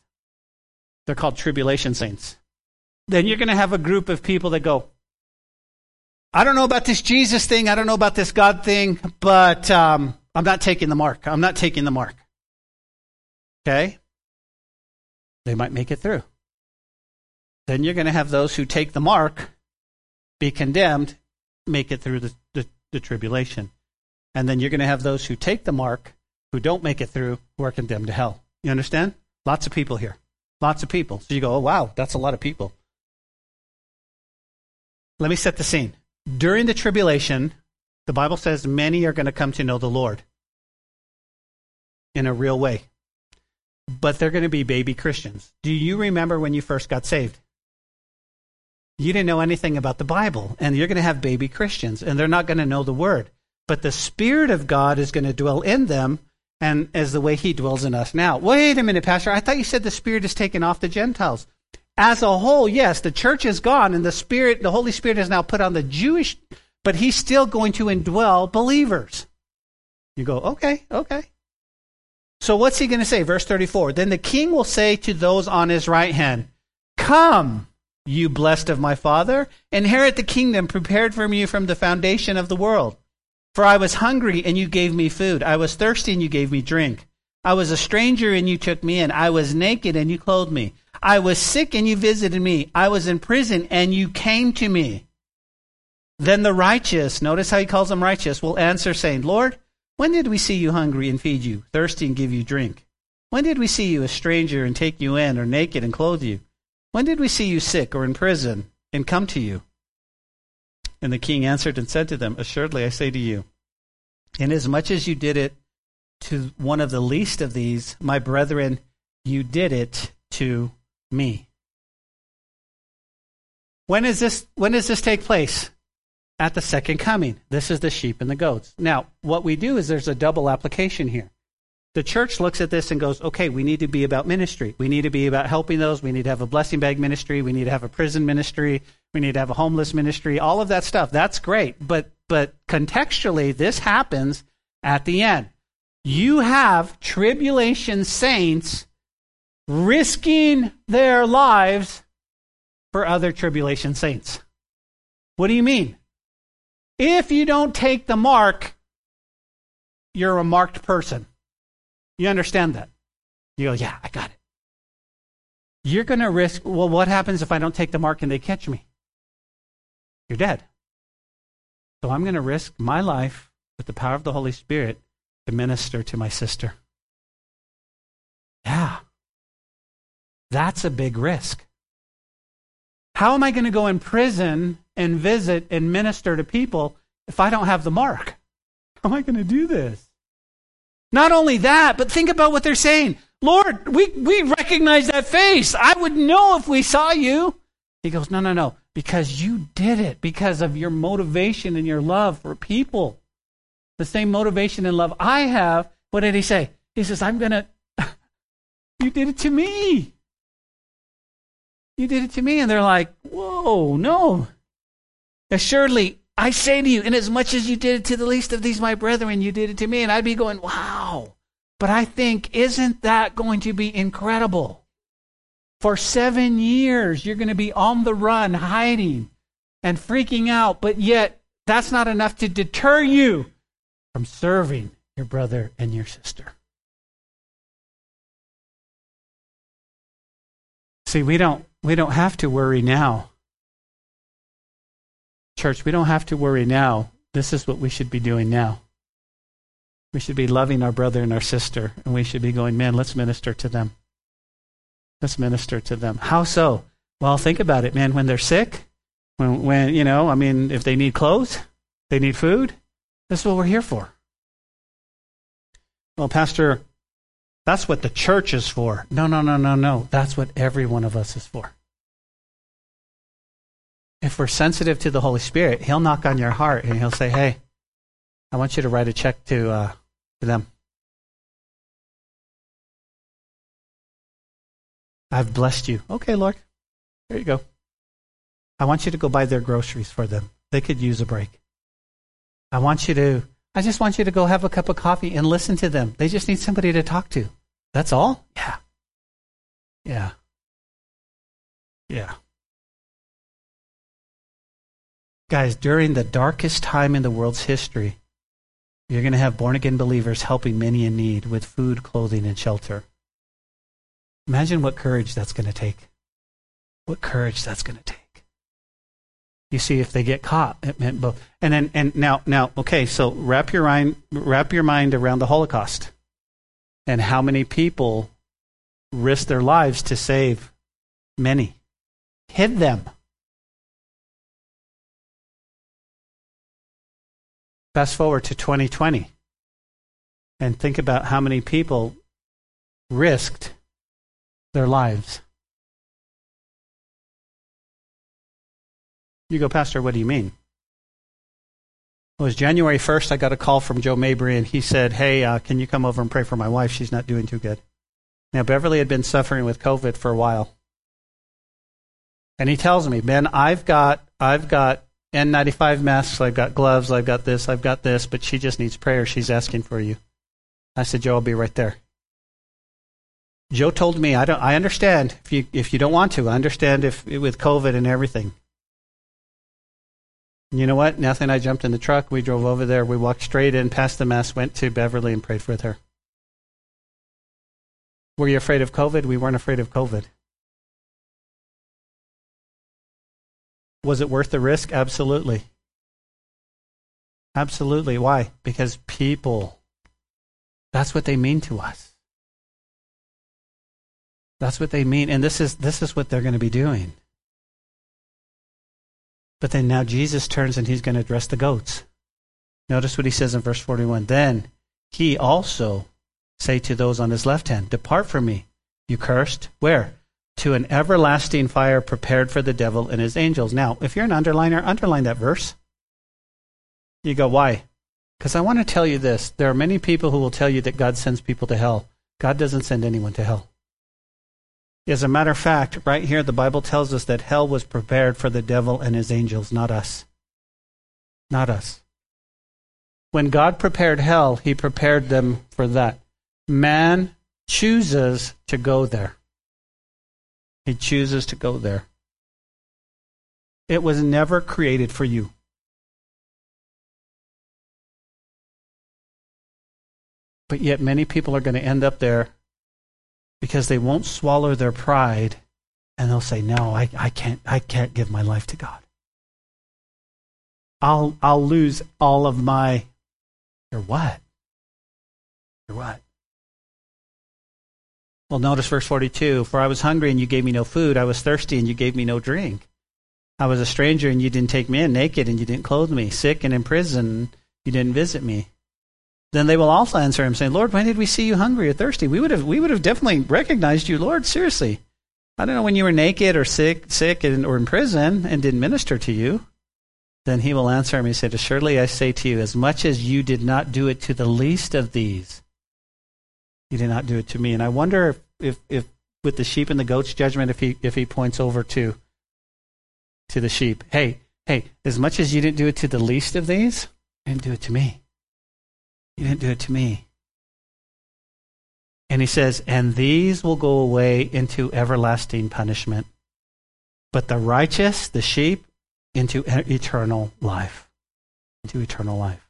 They're called tribulation saints. Then you're going to have a group of people that go, I don't know about this Jesus thing. I don't know about this God thing, but um, I'm not taking the mark. I'm not taking the mark. Okay? They might make it through. Then you're going to have those who take the mark be condemned, make it through the, the, the tribulation. And then you're going to have those who take the mark, who don't make it through, who are condemned to hell. You understand? Lots of people here. Lots of people. So you go, oh, wow, that's a lot of people. Let me set the scene. During the tribulation, the Bible says many are going to come to know the Lord in a real way. But they're going to be baby Christians. Do you remember when you first got saved? You didn't know anything about the Bible, and you're going to have baby Christians, and they're not going to know the Word. But the Spirit of God is going to dwell in them, and as the way He dwells in us now. Wait a minute, Pastor. I thought you said the Spirit is taken off the Gentiles. As a whole, yes, the church is gone, and the Spirit, the Holy Spirit, is now put on the Jewish, but He's still going to indwell believers. You go, okay, okay. So what's He going to say? Verse 34 Then the king will say to those on his right hand, Come you blessed of my Father, inherit the kingdom prepared for you from the foundation of the world. For I was hungry, and you gave me food. I was thirsty, and you gave me drink. I was a stranger, and you took me in. I was naked, and you clothed me. I was sick, and you visited me. I was in prison, and you came to me. Then the righteous, notice how he calls them righteous, will answer, saying, Lord, when did we see you hungry and feed you, thirsty and give you drink? When did we see you a stranger and take you in, or naked and clothe you? When did we see you sick or in prison and come to you? And the king answered and said to them, Assuredly I say to you, inasmuch as you did it to one of the least of these, my brethren, you did it to me. When is this when does this take place? At the second coming. This is the sheep and the goats. Now, what we do is there's a double application here. The church looks at this and goes, okay, we need to be about ministry. We need to be about helping those. We need to have a blessing bag ministry. We need to have a prison ministry. We need to have a homeless ministry. All of that stuff. That's great. But, but contextually, this happens at the end. You have tribulation saints risking their lives for other tribulation saints. What do you mean? If you don't take the mark, you're a marked person. You understand that? You go, yeah, I got it. You're going to risk, well, what happens if I don't take the mark and they catch me? You're dead. So I'm going to risk my life with the power of the Holy Spirit to minister to my sister. Yeah. That's a big risk. How am I going to go in prison and visit and minister to people if I don't have the mark? How am I going to do this? Not only that, but think about what they're saying. Lord, we, we recognize that face. I would know if we saw you. He goes, No, no, no, because you did it, because of your motivation and your love for people. The same motivation and love I have. What did he say? He says, I'm going to, you did it to me. You did it to me. And they're like, Whoa, no. Assuredly, I say to you, inasmuch as you did it to the least of these my brethren, you did it to me. And I'd be going, wow. But I think, isn't that going to be incredible? For seven years, you're going to be on the run, hiding and freaking out, but yet that's not enough to deter you from serving your brother and your sister. See, we don't we don't have to worry now Church, we don't have to worry now. This is what we should be doing now. We should be loving our brother and our sister, and we should be going, man, let's minister to them. Let's minister to them. How so? Well, think about it, man. When they're sick, when, when you know, I mean, if they need clothes, they need food, this is what we're here for. Well, Pastor, that's what the church is for. No, no, no, no, no. That's what every one of us is for if we're sensitive to the Holy Spirit, He'll knock on your heart and He'll say, "Hey, I want you to write a check to uh, to them. I've blessed you. Okay, Lord, there you go. I want you to go buy their groceries for them. They could use a break. I want you to. I just want you to go have a cup of coffee and listen to them. They just need somebody to talk to. That's all. Yeah. Yeah. Yeah. Guys, during the darkest time in the world's history, you're going to have born again believers helping many in need with food, clothing, and shelter. Imagine what courage that's going to take. What courage that's going to take. You see, if they get caught, it meant both. And then, and now, now, okay. So wrap your mind, wrap your mind around the Holocaust, and how many people risked their lives to save many, hid them. Fast forward to 2020 and think about how many people risked their lives. You go, Pastor, what do you mean? It was January 1st. I got a call from Joe Mabry, and he said, Hey, uh, can you come over and pray for my wife? She's not doing too good. Now, Beverly had been suffering with COVID for a while. And he tells me, Ben, I've got, I've got N95 masks, I've got gloves, I've got this, I've got this, but she just needs prayer. She's asking for you. I said, Joe, I'll be right there. Joe told me, I don't, I understand if you, if you don't want to. I understand if with COVID and everything. You know what? Nathan and I jumped in the truck. We drove over there. We walked straight in, past the mass, went to Beverly and prayed with her. Were you afraid of COVID? We weren't afraid of COVID. Was it worth the risk? Absolutely. Absolutely. Why? Because people, that's what they mean to us. That's what they mean. And this is, this is what they're going to be doing. But then now Jesus turns and he's going to address the goats. Notice what he says in verse 41. Then he also say to those on his left hand, Depart from me, you cursed. Where? To an everlasting fire prepared for the devil and his angels. Now, if you're an underliner, underline that verse. You go, why? Because I want to tell you this. There are many people who will tell you that God sends people to hell. God doesn't send anyone to hell. As a matter of fact, right here, the Bible tells us that hell was prepared for the devil and his angels, not us. Not us. When God prepared hell, he prepared them for that. Man chooses to go there. He chooses to go there. It was never created for you. But yet, many people are going to end up there because they won't swallow their pride and they'll say, No, I, I, can't, I can't give my life to God. I'll, I'll lose all of my. Your what? Your what? Well, notice verse 42 For I was hungry and you gave me no food. I was thirsty and you gave me no drink. I was a stranger and you didn't take me in, naked and you didn't clothe me, sick and in prison, you didn't visit me. Then they will also answer him, saying, Lord, when did we see you hungry or thirsty? We would have, we would have definitely recognized you, Lord, seriously. I don't know when you were naked or sick, sick and, or in prison and didn't minister to you. Then he will answer him, he said, Assuredly I say to you, as much as you did not do it to the least of these, you did not do it to me. And I wonder if, if, if with the sheep and the goats judgment, if he, if he points over to, to the sheep, hey, hey, as much as you didn't do it to the least of these, you didn't do it to me. You didn't do it to me. And he says, and these will go away into everlasting punishment, but the righteous, the sheep, into eternal life. Into eternal life.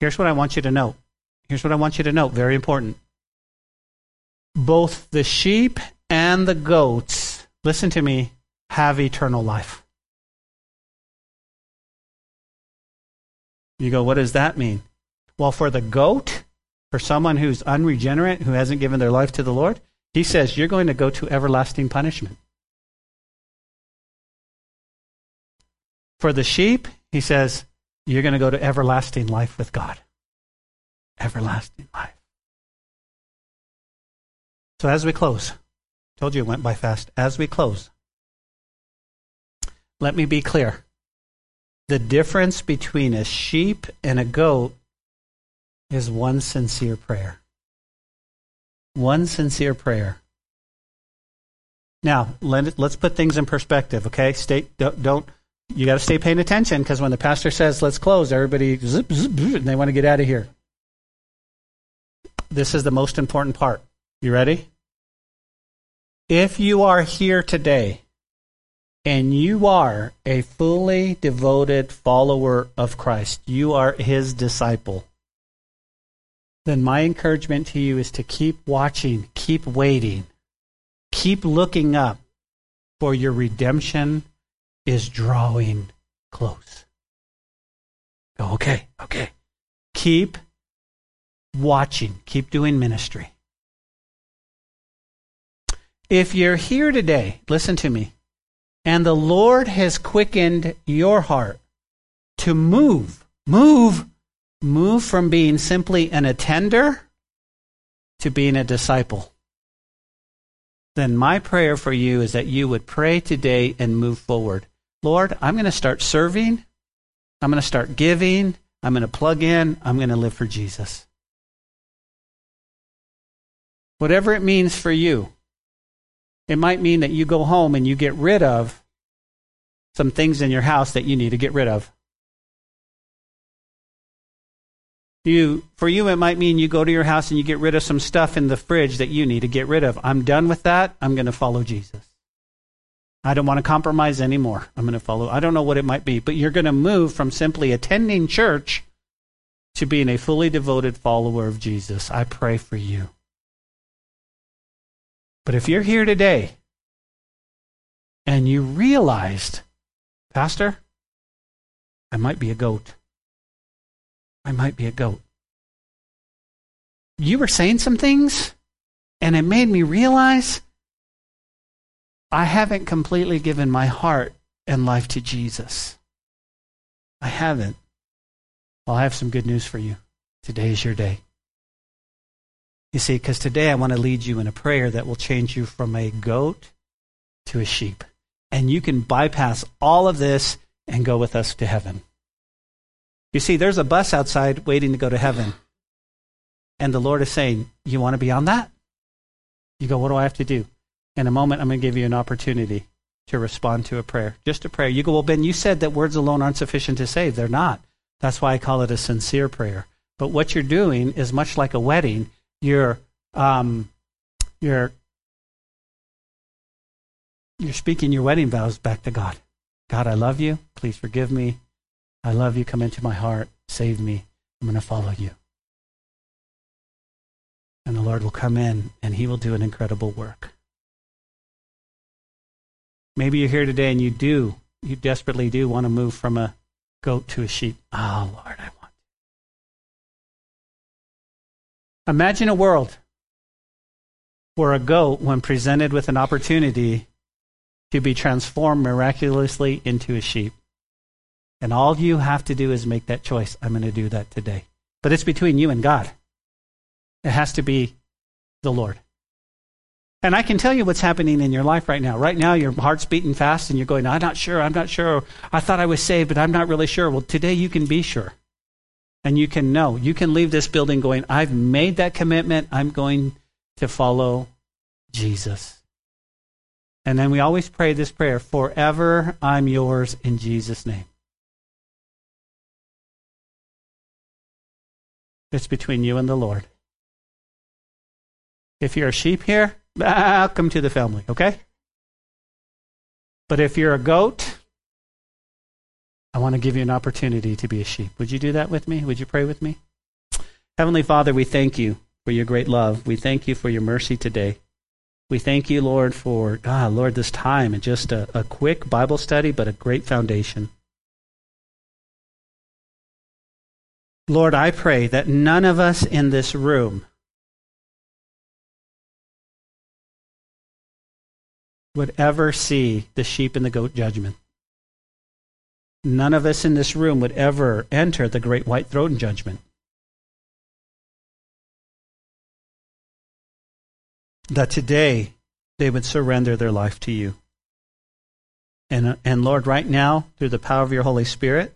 Here's what I want you to note. Here's what I want you to note. Very important both the sheep and the goats, listen to me, have eternal life. You go, what does that mean? Well, for the goat, for someone who's unregenerate, who hasn't given their life to the Lord, he says, you're going to go to everlasting punishment. For the sheep, he says, you're going to go to everlasting life with God. Everlasting life. So as we close, told you it went by fast. As we close, let me be clear. The difference between a sheep and a goat is one sincere prayer. One sincere prayer. Now, let, us put things in perspective, okay? Stay, don't, don't you got to stay paying attention because when the pastor says, let's close, everybody zip, zip, and they want to get out of here. This is the most important part. You ready? If you are here today and you are a fully devoted follower of Christ, you are his disciple, then my encouragement to you is to keep watching, keep waiting, keep looking up, for your redemption is drawing close. Okay, okay. Keep watching, keep doing ministry. If you're here today, listen to me, and the Lord has quickened your heart to move, move, move from being simply an attender to being a disciple, then my prayer for you is that you would pray today and move forward. Lord, I'm going to start serving. I'm going to start giving. I'm going to plug in. I'm going to live for Jesus. Whatever it means for you. It might mean that you go home and you get rid of some things in your house that you need to get rid of. You, for you, it might mean you go to your house and you get rid of some stuff in the fridge that you need to get rid of. I'm done with that. I'm going to follow Jesus. I don't want to compromise anymore. I'm going to follow. I don't know what it might be, but you're going to move from simply attending church to being a fully devoted follower of Jesus. I pray for you. But if you're here today and you realized, Pastor, I might be a goat. I might be a goat. You were saying some things, and it made me realize I haven't completely given my heart and life to Jesus. I haven't. Well, I have some good news for you. Today is your day. You see, because today I want to lead you in a prayer that will change you from a goat to a sheep. And you can bypass all of this and go with us to heaven. You see, there's a bus outside waiting to go to heaven. And the Lord is saying, You want to be on that? You go, What do I have to do? In a moment, I'm going to give you an opportunity to respond to a prayer. Just a prayer. You go, Well, Ben, you said that words alone aren't sufficient to save. They're not. That's why I call it a sincere prayer. But what you're doing is much like a wedding. You're, um, you're, you're speaking your wedding vows back to God. God, I love you. Please forgive me. I love you. Come into my heart. Save me. I'm going to follow you. And the Lord will come in and he will do an incredible work. Maybe you're here today and you do, you desperately do want to move from a goat to a sheep. Oh, Lord, I want. Imagine a world where a goat, when presented with an opportunity to be transformed miraculously into a sheep, and all you have to do is make that choice. I'm going to do that today. But it's between you and God. It has to be the Lord. And I can tell you what's happening in your life right now. Right now, your heart's beating fast and you're going, I'm not sure, I'm not sure. I thought I was saved, but I'm not really sure. Well, today you can be sure. And you can know. You can leave this building going, I've made that commitment. I'm going to follow Jesus. And then we always pray this prayer Forever I'm yours in Jesus' name. It's between you and the Lord. If you're a sheep here, welcome to the family, okay? But if you're a goat, I want to give you an opportunity to be a sheep. Would you do that with me? Would you pray with me? Heavenly Father, we thank you for your great love. We thank you for your mercy today. We thank you, Lord, for, ah, Lord, this time and just a, a quick Bible study, but a great foundation. Lord, I pray that none of us in this room would ever see the sheep and the goat judgment. None of us in this room would ever enter the great white throne judgment. That today they would surrender their life to you. And, and Lord, right now, through the power of your Holy Spirit,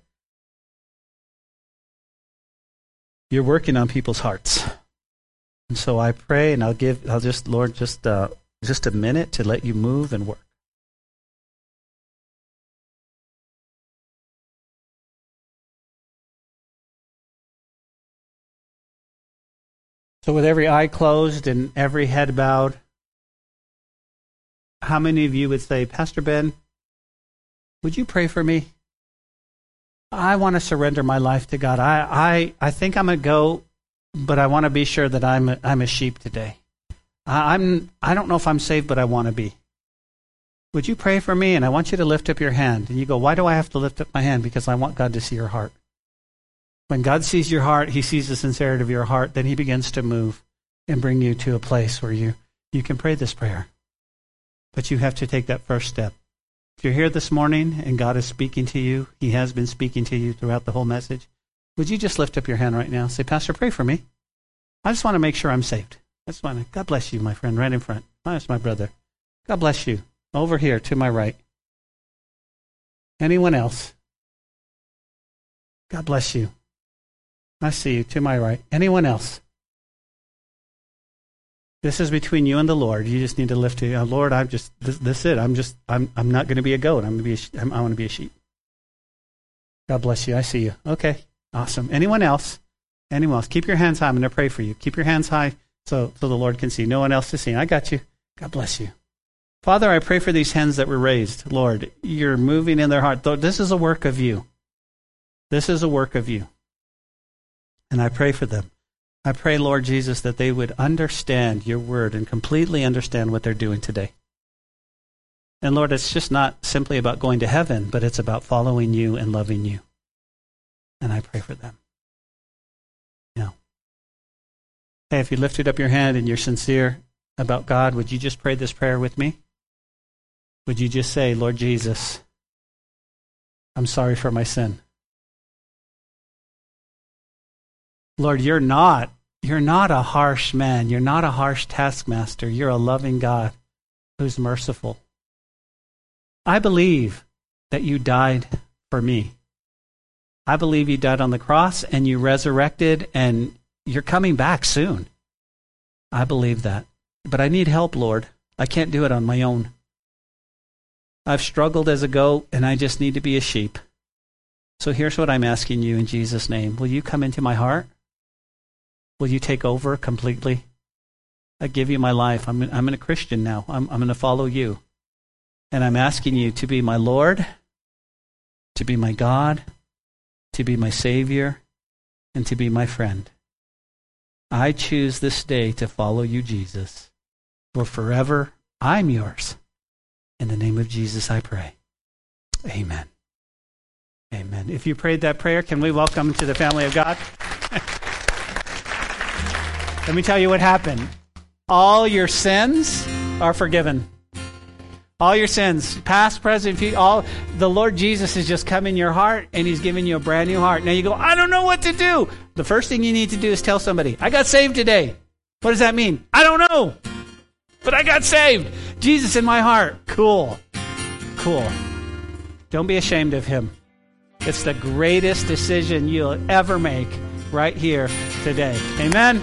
you're working on people's hearts. And so I pray, and I'll give, I'll just, Lord, just, uh, just a minute to let you move and work. So, with every eye closed and every head bowed, how many of you would say, Pastor Ben, would you pray for me? I want to surrender my life to God. I, I, I think I'm a goat, but I want to be sure that I'm a, I'm a sheep today. I, I'm, I don't know if I'm saved, but I want to be. Would you pray for me? And I want you to lift up your hand. And you go, Why do I have to lift up my hand? Because I want God to see your heart. When God sees your heart, He sees the sincerity of your heart, then He begins to move and bring you to a place where you, you can pray this prayer. But you have to take that first step. If you're here this morning and God is speaking to you, He has been speaking to you throughout the whole message, would you just lift up your hand right now? Say, Pastor, pray for me. I just want to make sure I'm saved. I just want to, God bless you, my friend, right in front. That's my brother. God bless you. Over here to my right. Anyone else? God bless you. I see you to my right. Anyone else? This is between you and the Lord. You just need to lift it. Oh, Lord, I'm just this, this is it. I'm just I'm I'm not going to be a goat. I'm going to be a, I'm, I want to be a sheep. God bless you. I see you. Okay, awesome. Anyone else? Anyone else? Keep your hands high. I'm going to pray for you. Keep your hands high so so the Lord can see. No one else to see. I got you. God bless you. Father, I pray for these hands that were raised. Lord, you're moving in their heart. This is a work of you. This is a work of you. And I pray for them. I pray, Lord Jesus, that they would understand your word and completely understand what they're doing today. And Lord, it's just not simply about going to heaven, but it's about following you and loving you. And I pray for them. Now, hey, if you lifted up your hand and you're sincere about God, would you just pray this prayer with me? would you just say, Lord Jesus, I'm sorry for my sin? Lord, you're not you're not a harsh man. You're not a harsh taskmaster. You're a loving God who's merciful. I believe that you died for me. I believe you died on the cross and you resurrected and you're coming back soon. I believe that. But I need help, Lord. I can't do it on my own. I've struggled as a goat and I just need to be a sheep. So here's what I'm asking you in Jesus' name. Will you come into my heart? Will you take over completely? I give you my life. I'm, I'm a Christian now. I'm, I'm going to follow you. And I'm asking you to be my Lord, to be my God, to be my Savior, and to be my friend. I choose this day to follow you, Jesus. For forever, I'm yours. In the name of Jesus, I pray. Amen. Amen. If you prayed that prayer, can we welcome to the family of God? Let me tell you what happened. All your sins are forgiven. All your sins, past, present, future, all the Lord Jesus has just come in your heart and he's giving you a brand new heart. Now you go, I don't know what to do. The first thing you need to do is tell somebody, I got saved today. What does that mean? I don't know. But I got saved. Jesus in my heart. Cool. Cool. Don't be ashamed of him. It's the greatest decision you'll ever make right here today. Amen.